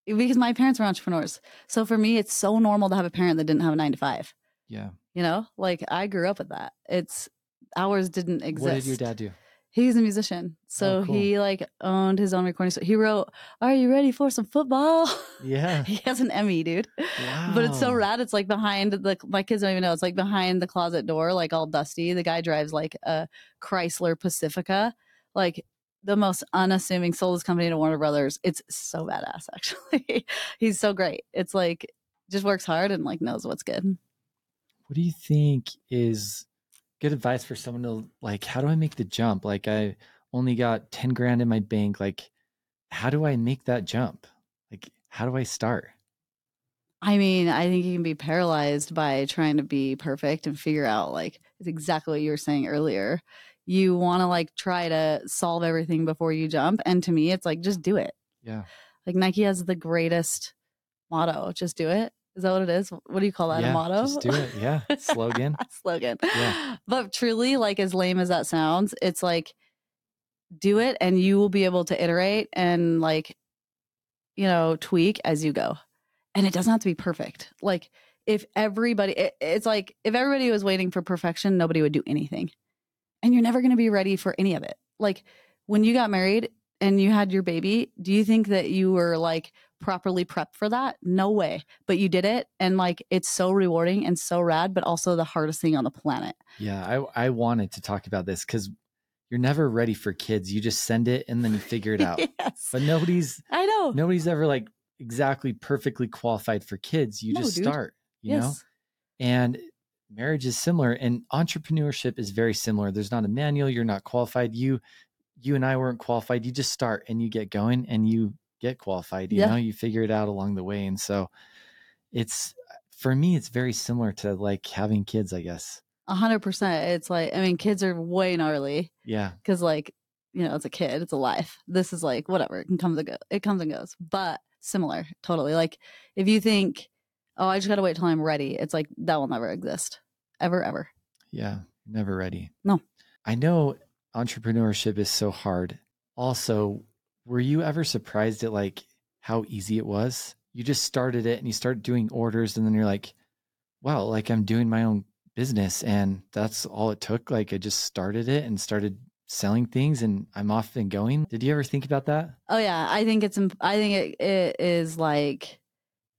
because my parents were entrepreneurs. So for me, it's so normal to have a parent that didn't have a nine to five.
Yeah.
You know, like I grew up with that. It's ours didn't exist.
What did your dad do?
He's a musician. So
Oh, cool.
he like owned his own recording. So he wrote, Are you ready for some football? *laughs*
Yeah.
he has an Emmy, dude. Wow. But it's so rad. It's like behind the my kids don't even know. It's like behind the closet door, like all dusty. The guy drives like a Chrysler Pacifica, like the most unassuming sold his company to Warner Brothers. It's so badass, *laughs* actually. He's so great. It's like just works hard and like knows what's good.
What do you think is good advice for someone to like how do I make the jump? Like I only got 10 grand in my bank. Like how do I make that jump? Like how do I start?
I mean, I think you can be paralyzed by trying to be perfect and figure out like it's exactly what you were saying earlier. You want to like try to solve everything before you jump. And to me, it's like just do it.
Yeah.
Like Nike has the greatest motto, just do it. Is that what it is? What do you call that?
yeah,
a motto?
Just do it. Yeah. *laughs* Slogan. *laughs*
Slogan.
Yeah.
But truly, like as lame as that sounds, it's like do it and you will be able to iterate and like, you know, tweak as you go. And it doesn't have to be perfect. Like if everybody, it, it's like if everybody was waiting for perfection, nobody would do anything. And you're never going to be ready for any of it. Like when you got married and you had your baby, do you think that you were like properly prepped for that? No way. But you did it. And like it's so rewarding and so rad, but also the hardest thing on the planet.
Yeah. I I wanted to talk about this because you're never ready for kids. You just send it and then you figure it *laughs* out.
yes.
But nobody's
I know.
nobody's ever like exactly perfectly qualified for kids. You
No,
just
dude.
start, you know? And marriage is similar and entrepreneurship is very similar. There's not a manual, you're not qualified. You you and I weren't qualified. You just start and you get going and you get qualified, you
Yeah.
know, you figure it out along the way. And so it's uh, for me it's very similar to like having kids, I guess.
A hundred percent. It's like I mean, kids are way gnarly
Yeah.
because like you know it's a kid, it's a life. This is like whatever. It can come and go. It comes and goes, but similar, totally. Like if you think, oh, I just gotta wait till I'm ready. It's like that will never exist, ever, ever.
Yeah. Never ready.
No.
I know entrepreneurship is so hard. Also, were you ever surprised at like how easy it was? You just started it and you start doing orders and then you're like, wow, like I'm doing my own business and that's all it took. Like I just started it and started selling things and I'm off and going. Did you ever think about that?
Oh yeah, I think it's. I think it, it is like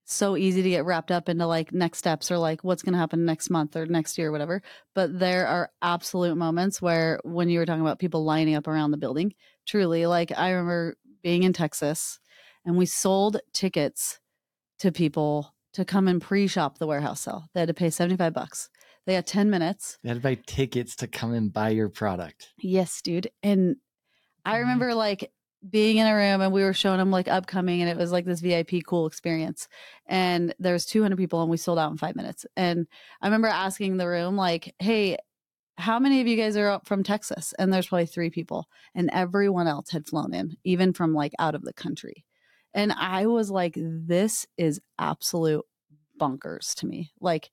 so easy to get wrapped up into like next steps or like what's going to happen next month or next year or whatever. But there are absolute moments where when you were talking about people lining up around the building, truly, like I remember being in Texas and we sold tickets to people to come and pre-shop the warehouse sale. They had to pay 75 bucks. They had 10 minutes.
They had to buy tickets to come and buy your product.
Yes, dude. And I remember like being in a room and we were showing them like upcoming and it was like this VIP cool experience. And there was 200 people and we sold out in 5 minutes. And I remember asking the room like, "Hey, how many of you guys are up from Texas?" And there's probably 3 people and everyone else had flown in, even from like out of the country. And I was like, this is absolute bonkers to me. Like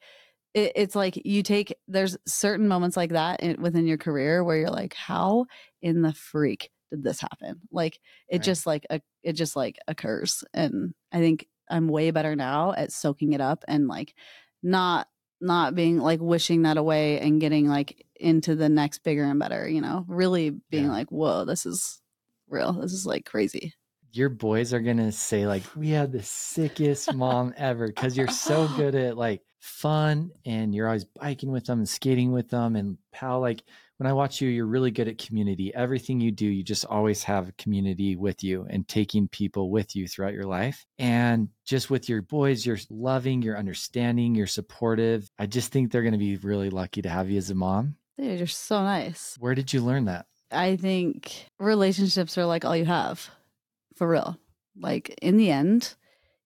it, it's like you take there's certain moments like that in, within your career where you're like, how in the freak did this happen? Like it
Right.
just like a, it just like occurs, and I think I'm way better now at soaking it up and like not not being like wishing that away and getting like into the next bigger and better. You know, really being
Yeah.
like, whoa, this is real. This is like crazy.
Your boys are gonna say like, "We had the sickest *laughs* mom ever" because you're so good at like fun and you're always biking with them and skating with them. And pal, like when I watch you, you're really good at community. Everything you do, you just always have community with you and taking people with you throughout your life. And just with your boys, you're loving, you're understanding, you're supportive. I just think they're gonna be really lucky to have you as a mom.
Dude, you're so nice.
Where did you learn that?
I think relationships are like all you have for real. Like in the end,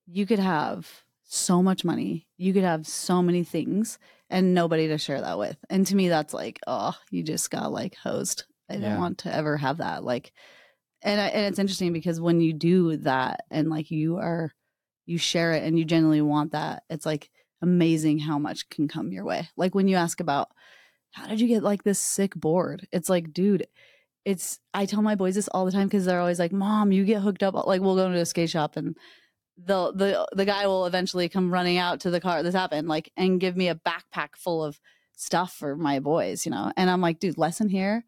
you could have so much money, you could have so many things and nobody to share that with. And to me, that's like, oh, you just got like hosed. I
Yeah.
don't want to ever have that. Like, and I, and it's interesting because when you do that and like you are, you share it and you genuinely want that, it's like amazing how much can come your way. Like when you ask about how did you get like this sick board? It's like, dude, it's I tell my boys this all the time because they're always like, "Mom, you get hooked up." Like we'll go into a skate shop and the the the guy will eventually come running out to the car. This happened, like, and give me a backpack full of stuff for my boys, you know. And I'm like, dude, lesson here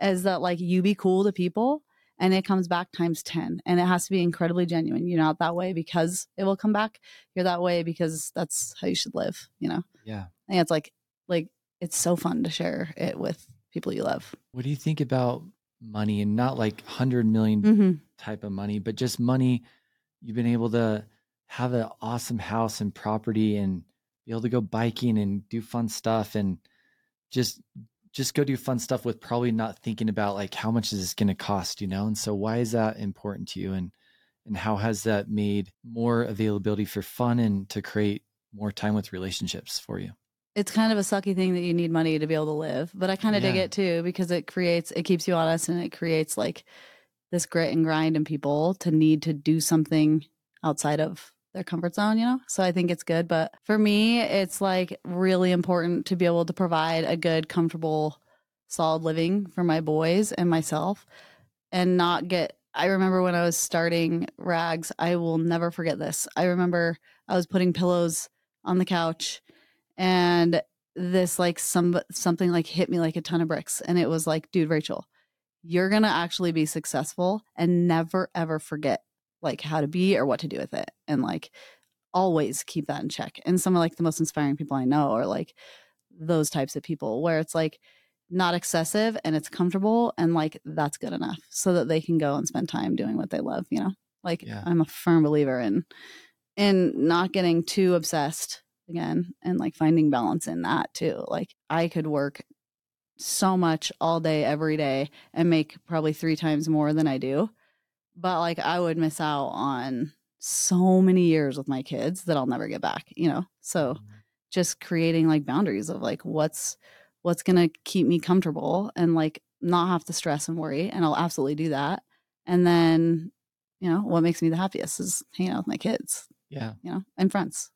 is that like you be cool to people, and it comes back times ten, and it has to be incredibly genuine. You're not that way because it will come back. You're that way because that's how you should live, you know.
Yeah.
And it's like like it's so fun to share it with people you love.
What do you think about money and not like 100 million
Mm-hmm.
type of money, but just money. You've been able to have an awesome house and property and be able to go biking and do fun stuff and just just go do fun stuff with probably not thinking about like how much is this going to cost, you know? And so why is that important to you and and how has that made more availability for fun and to create more time with relationships for you?
It's kind of a sucky thing that you need money to be able to live but i kind of dig it too because it creates it keeps you honest and it creates like this grit and grind in people to need to do something outside of their comfort zone you know so i think it's good but for me it's like really important to be able to provide a good comfortable solid living for my boys and myself and not get I remember when I was starting rags, I will never forget this. I remember I was putting pillows on the couch and this like some something like hit me like a ton of bricks and it was like dude rachel you're gonna actually be successful and never ever forget like how to be or what to do with it and like always keep that in check and some of like the most inspiring people i know are like those types of people where it's like not excessive and it's comfortable and like that's good enough so that they can go and spend time doing what they love you know like
Yeah.
i'm a firm believer in in not getting too obsessed again and like finding balance in that too like i could work so much all day every day and make probably three times more than i do but like i would miss out on so many years with my kids that i'll never get back you know so mm-hmm. just creating like boundaries of like what's what's going to keep me comfortable and like not have to stress and worry and I'll absolutely do that. And then, you know, what makes me the happiest is hanging out with my kids,
Yeah.
you know, and friends.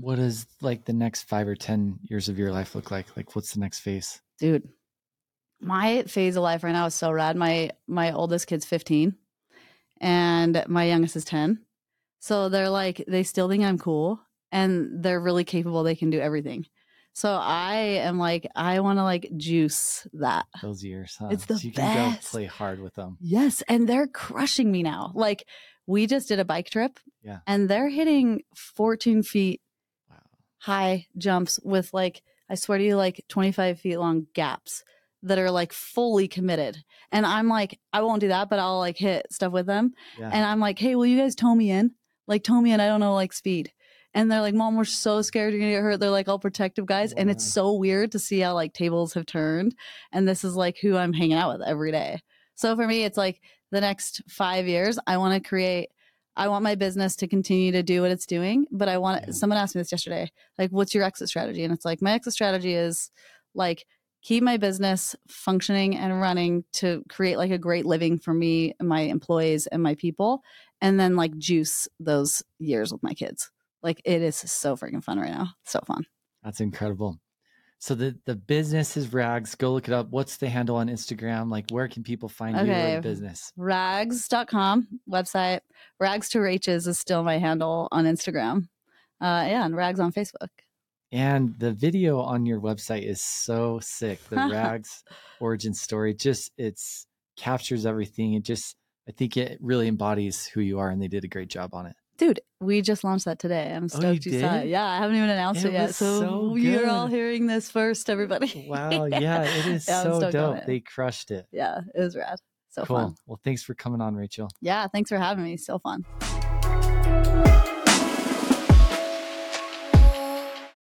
What does like the next five or 10 years of your life look like? Like, what's the next phase?
Dude, my phase of life right now is so rad. My my oldest kid's 15 and my youngest is 10. So they're like they still think I'm cool and they're really capable. They can do everything. So I am like I want to like juice that.
Those years, huh?
It's the
so you can go
best.
play hard with them.
Yes, and they're crushing me now. Like we just did a bike trip,
Yeah.
and they're hitting 14 feet. High jumps with like I swear to you, like 25 feet long gaps that are like fully committed. And I'm like, I won't do that, but I'll like hit stuff with them.
Yeah.
And I'm like, hey, will you guys tow me in? Like tow me in. I don't know like speed. and they're like, "Mom, we're so scared you're gonna get hurt." They're like all protective guys, and it's so weird to see how like tables have turned, and this is like who I'm hanging out with every day. So for me, it's like the next five years, I want to create. I want my business to continue to do what it's doing, but I want
Yeah.
someone asked me this yesterday, like, what's your exit strategy? And it's like my exit strategy is like keep my business functioning and running to create like a great living for me and my employees and my people and then like juice those years with my kids like it is so freaking fun right now so fun
That's incredible. So the the business is Rags. Go look it up. What's the handle on Instagram? Like where can people find you or
Okay.
the business?
rags.com website rags to raches is still my handle on instagram uh yeah and rags on facebook
And the video on your website is so sick. The *laughs* Rags origin story just it's captures everything. It just I think it really embodies who you are and they did a great job on it.
Dude we just launched that today. I'm
Oh,
stoked
you
you, saw it. yeah i haven't even announced
It
it, yet. so,
so
you're all hearing this first everybody.
Wow, *laughs* yeah, it is
Yeah,
so dope. They crushed it.
yeah it was rad. So
cool.
fun
Well, thanks for coming on, Rachel.
yeah thanks for having me. So fun